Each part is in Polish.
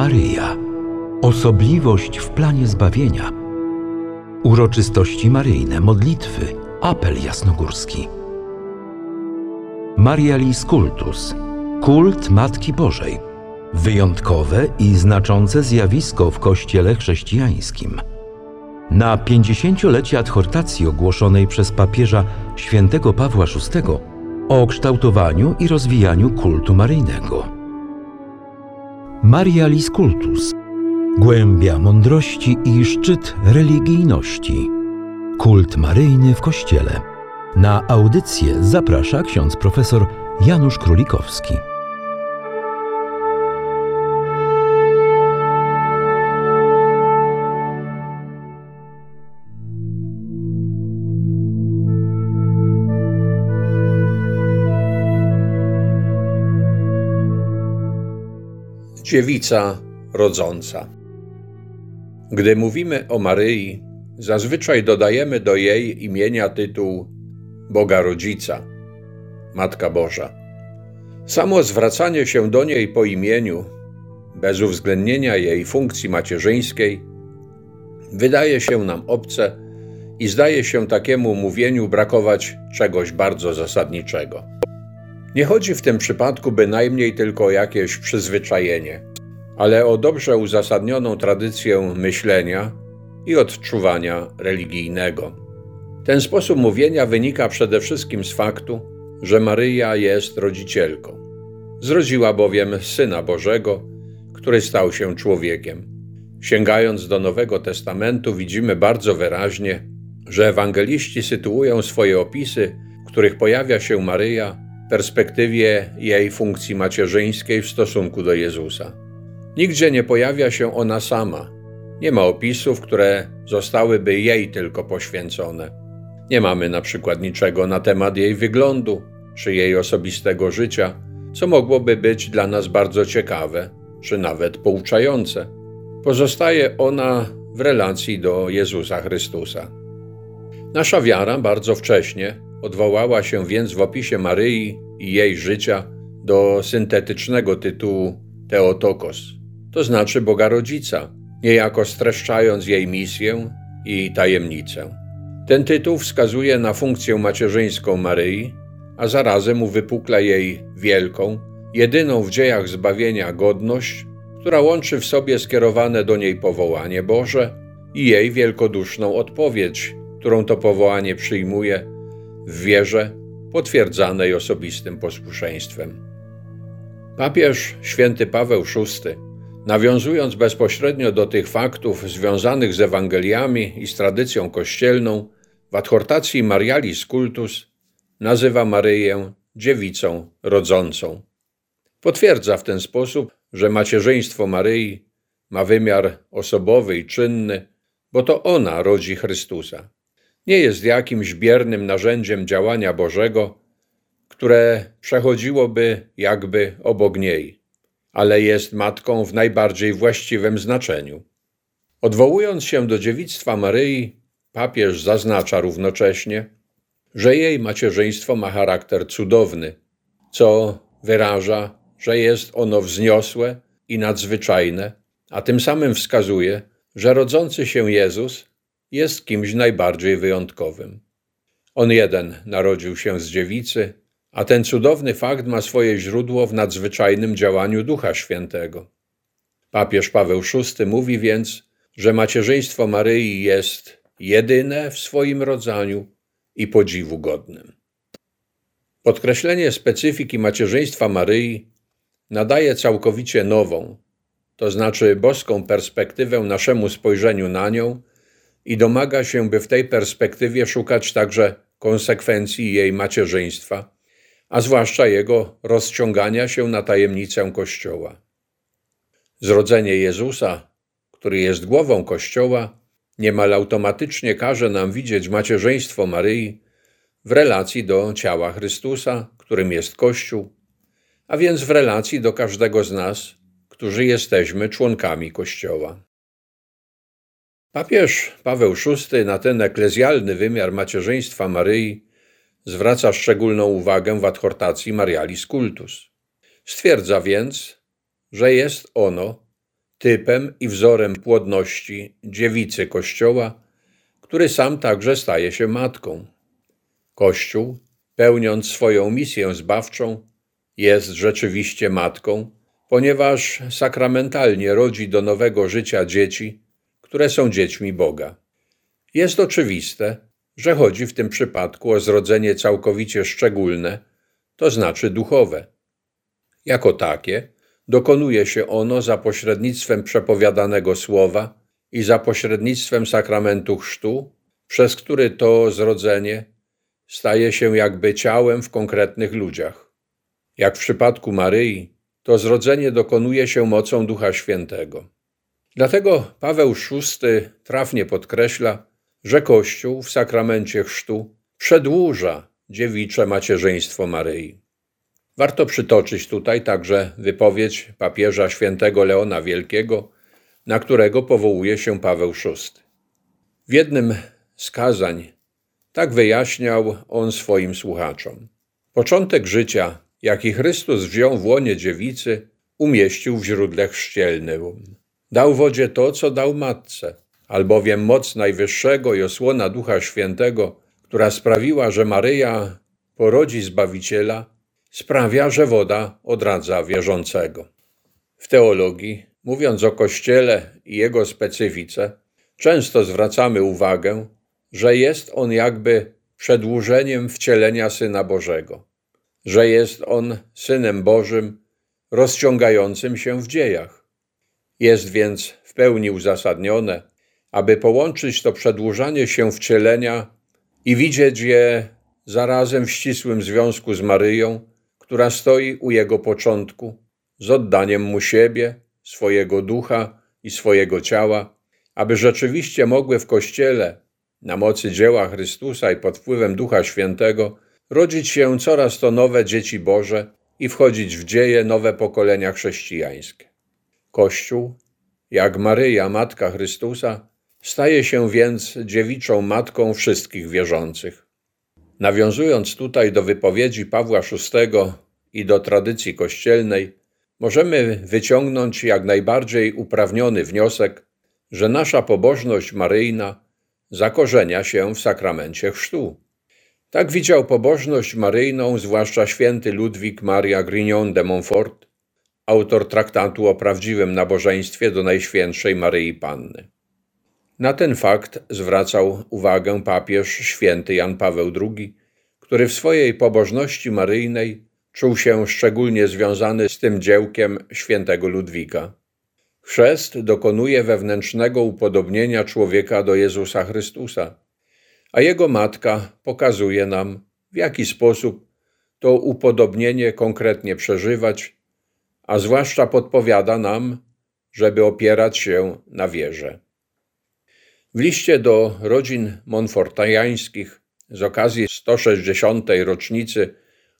Maryja. Osobliwość w planie zbawienia. Uroczystości maryjne, modlitwy, apel jasnogórski. Marialis Cultus. Kult Matki Bożej. Wyjątkowe i znaczące zjawisko w Kościele chrześcijańskim. Na 50-lecie adhortacji ogłoszonej przez papieża świętego Pawła VI o kształtowaniu i rozwijaniu kultu maryjnego. Marialis Cultus głębia mądrości i szczyt religijności. Kult maryjny w Kościele. Na audycję zaprasza ksiądz profesor Janusz Królikowski. Dziewica rodząca. Gdy mówimy o Maryi, zazwyczaj dodajemy do jej imienia tytuł Boga Rodzica, Matka Boża. Samo zwracanie się do niej po imieniu, bez uwzględnienia jej funkcji macierzyńskiej, wydaje się nam obce i zdaje się takiemu mówieniu brakować czegoś bardzo zasadniczego. Nie chodzi w tym przypadku bynajmniej tylko o jakieś przyzwyczajenie, ale o dobrze uzasadnioną tradycję myślenia i odczuwania religijnego. Ten sposób mówienia wynika przede wszystkim z faktu, że Maryja jest rodzicielką. Zrodziła bowiem Syna Bożego, który stał się człowiekiem. Sięgając do Nowego Testamentu, widzimy bardzo wyraźnie, że ewangeliści sytuują swoje opisy, w których pojawia się Maryja, perspektywie jej funkcji macierzyńskiej w stosunku do Jezusa. Nigdzie nie pojawia się ona sama. Nie ma opisów, które zostałyby jej tylko poświęcone. Nie mamy na przykład niczego na temat jej wyglądu czy jej osobistego życia, co mogłoby być dla nas bardzo ciekawe czy nawet pouczające. Pozostaje ona w relacji do Jezusa Chrystusa. Nasza wiara bardzo wcześnie odwołała się więc w opisie Maryi i jej życia do syntetycznego tytułu Teotokos, to znaczy Boga Rodzica, niejako streszczając jej misję i tajemnicę. Ten tytuł wskazuje na funkcję macierzyńską Maryi, a zarazem uwypukla jej wielką, jedyną w dziejach zbawienia godność, która łączy w sobie skierowane do niej powołanie Boże i jej wielkoduszną odpowiedź, którą to powołanie przyjmuje w wierze potwierdzanej osobistym posłuszeństwem. Papież święty Paweł VI, nawiązując bezpośrednio do tych faktów związanych z Ewangeliami i z tradycją kościelną, w adhortacji Marialis Cultus nazywa Maryję dziewicą rodzącą. Potwierdza w ten sposób, że macierzyństwo Maryi ma wymiar osobowy i czynny, bo to ona rodzi Chrystusa. Nie jest jakimś biernym narzędziem działania Bożego, które przechodziłoby jakby obok niej, ale jest matką w najbardziej właściwym znaczeniu. Odwołując się do dziewictwa Maryi, papież zaznacza równocześnie, że jej macierzyństwo ma charakter cudowny, co wyraża, że jest ono wzniosłe i nadzwyczajne, a tym samym wskazuje, że rodzący się Jezus jest kimś najbardziej wyjątkowym. On jeden narodził się z dziewicy, a ten cudowny fakt ma swoje źródło w nadzwyczajnym działaniu Ducha Świętego. Papież Paweł VI mówi więc, że macierzyństwo Maryi jest jedyne w swoim rodzaju i podziwu godnym. Podkreślenie specyfiki macierzyństwa Maryi nadaje całkowicie nową, to znaczy boską perspektywę naszemu spojrzeniu na nią i domaga się, by w tej perspektywie szukać także konsekwencji jej macierzyństwa a zwłaszcza jego rozciągania się na tajemnicę Kościoła. Zrodzenie Jezusa, który jest głową Kościoła, niemal automatycznie każe nam widzieć macierzyństwo Maryi w relacji do ciała Chrystusa, którym jest Kościół, a więc w relacji do każdego z nas, którzy jesteśmy członkami Kościoła. Papież Paweł VI na ten eklezjalny wymiar macierzyństwa Maryi zwraca szczególną uwagę w adhortacji Marialis Cultus. Stwierdza więc, że jest ono typem i wzorem płodności dziewicy Kościoła, który sam także staje się matką. Kościół, pełniąc swoją misję zbawczą, jest rzeczywiście matką, ponieważ sakramentalnie rodzi do nowego życia dzieci, które są dziećmi Boga. Jest oczywiste, że chodzi w tym przypadku o zrodzenie całkowicie szczególne, to znaczy duchowe. Jako takie dokonuje się ono za pośrednictwem przepowiadanego słowa i za pośrednictwem sakramentu chrztu, przez który to zrodzenie staje się jakby ciałem w konkretnych ludziach. Jak w przypadku Maryi, to zrodzenie dokonuje się mocą Ducha Świętego. Dlatego Paweł VI trafnie podkreśla, że Kościół w sakramencie chrztu przedłuża dziewicze macierzyństwo Maryi. Warto przytoczyć tutaj także wypowiedź papieża świętego Leona Wielkiego, na którego powołuje się Paweł VI. W jednym z kazań tak wyjaśniał on swoim słuchaczom. Początek życia, jaki Chrystus wziął w łonie dziewicy, umieścił w źródle chrzcielnym. Dał wodzie to, co dał matce, albowiem moc Najwyższego i osłona Ducha Świętego, która sprawiła, że Maryja porodzi Zbawiciela, sprawia, że woda odradza wierzącego. W teologii, mówiąc o Kościele i jego specyfice, często zwracamy uwagę, że jest on jakby przedłużeniem wcielenia Syna Bożego, że jest on Synem Bożym rozciągającym się w dziejach. Jest więc w pełni uzasadnione, aby połączyć to przedłużanie się wcielenia i widzieć je zarazem w ścisłym związku z Maryją, która stoi u jego początku, z oddaniem mu siebie, swojego ducha i swojego ciała, aby rzeczywiście mogły w Kościele, na mocy dzieła Chrystusa i pod wpływem Ducha Świętego, rodzić się coraz to nowe dzieci Boże i wchodzić w dzieje nowe pokolenia chrześcijańskie. Kościół, jak Maryja, Matka Chrystusa, staje się więc dziewiczą matką wszystkich wierzących. Nawiązując tutaj do wypowiedzi Pawła VI i do tradycji kościelnej, możemy wyciągnąć jak najbardziej uprawniony wniosek, że nasza pobożność maryjna zakorzenia się w sakramencie chrztu. Tak widział pobożność maryjną zwłaszcza święty Ludwik Maria Grignon de Montfort, autor traktatu o prawdziwym nabożeństwie do Najświętszej Maryi Panny. Na ten fakt zwracał uwagę papież święty Jan Paweł II, który w swojej pobożności maryjnej czuł się szczególnie związany z tym dziełkiem świętego Ludwika. Chrzest dokonuje wewnętrznego upodobnienia człowieka do Jezusa Chrystusa, a jego matka pokazuje nam, w jaki sposób to upodobnienie konkretnie przeżywać, a zwłaszcza podpowiada nam, żeby opierać się na wierze. W liście do rodzin monfortajańskich z okazji 160. rocznicy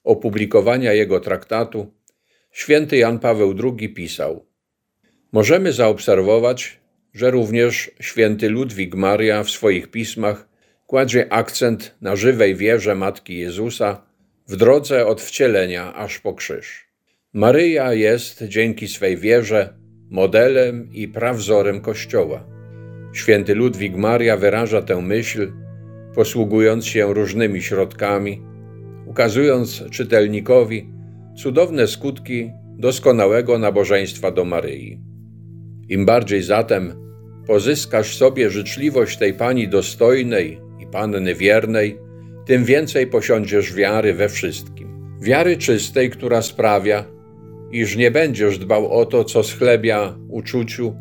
opublikowania jego traktatu święty Jan Paweł II pisał: Możemy zaobserwować, że również święty Ludwik Maria w swoich pismach kładzie akcent na żywej wierze Matki Jezusa w drodze od wcielenia aż po krzyż. Maryja jest dzięki swej wierze modelem i prawzorem Kościoła. Święty Ludwik Maria wyraża tę myśl, posługując się różnymi środkami, ukazując czytelnikowi cudowne skutki doskonałego nabożeństwa do Maryi. Im bardziej zatem pozyskasz sobie życzliwość tej pani dostojnej i panny wiernej, tym więcej posiądziesz wiary we wszystkim. Wiary czystej, która sprawia, iż nie będziesz dbał o to, co schlebia uczuciu,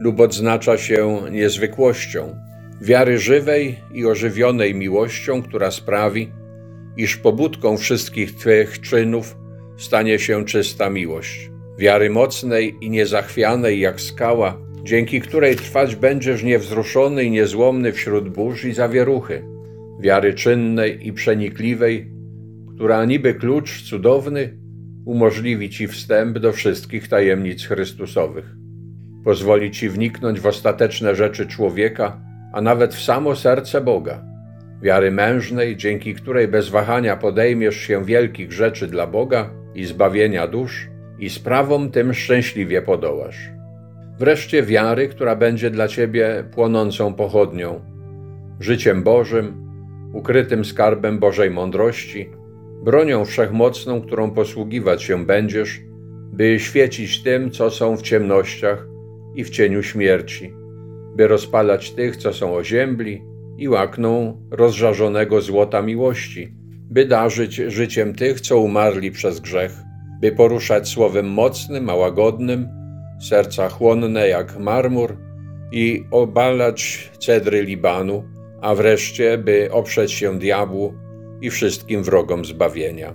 lub odznacza się niezwykłością, wiary żywej i ożywionej miłością, która sprawi, iż pobudką wszystkich Twych czynów stanie się czysta miłość. Wiary mocnej i niezachwianej jak skała, dzięki której trwać będziesz niewzruszony i niezłomny wśród burz i zawieruchy. Wiary czynnej i przenikliwej, która niby klucz cudowny umożliwi Ci wstęp do wszystkich tajemnic Chrystusowych pozwoli ci wniknąć w ostateczne rzeczy człowieka, a nawet w samo serce Boga. Wiary mężnej, dzięki której bez wahania podejmiesz się wielkich rzeczy dla Boga i zbawienia dusz, i sprawom tym szczęśliwie podołasz. wreszcie wiary, która będzie dla Ciebie płonącą pochodnią, życiem Bożym, ukrytym skarbem Bożej mądrości, bronią wszechmocną, którą posługiwać się będziesz, by świecić tym, co są w ciemnościach i w cieniu śmierci, by rozpalać tych, co są oziębli i łakną rozżarzonego złota miłości, by darzyć życiem tych, co umarli przez grzech, by poruszać słowem mocnym, a łagodnym, serca chłonne jak marmur i obalać cedry Libanu, a wreszcie, by oprzeć się diabłu i wszystkim wrogom zbawienia.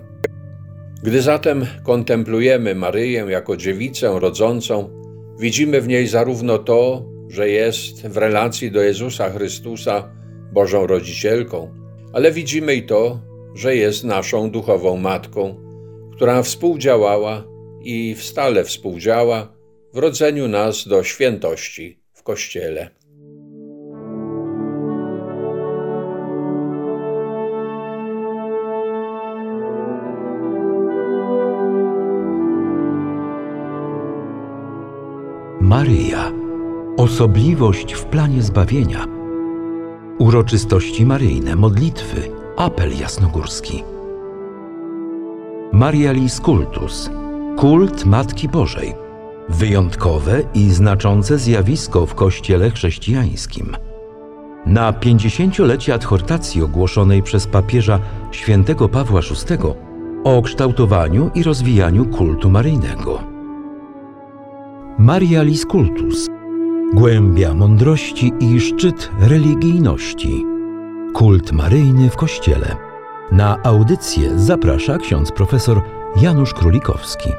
Gdy zatem kontemplujemy Maryję jako dziewicę rodzącą, widzimy w niej zarówno to, że jest w relacji do Jezusa Chrystusa Bożą Rodzicielką, ale widzimy i to, że jest naszą duchową matką, która współdziałała i stale współdziała w rodzeniu nas do świętości w Kościele. Maryja. Osobliwość w planie zbawienia. Uroczystości maryjne, modlitwy, apel jasnogórski. Marialis Cultus. Kult Matki Bożej. Wyjątkowe i znaczące zjawisko w Kościele chrześcijańskim. Na 50-lecie adhortacji ogłoszonej przez papieża świętego Pawła VI o kształtowaniu i rozwijaniu kultu maryjnego. Marialis Cultus. Głębia mądrości i szczyt religijności. Kult maryjny w Kościele. Na audycję zaprasza ksiądz profesor Janusz Królikowski.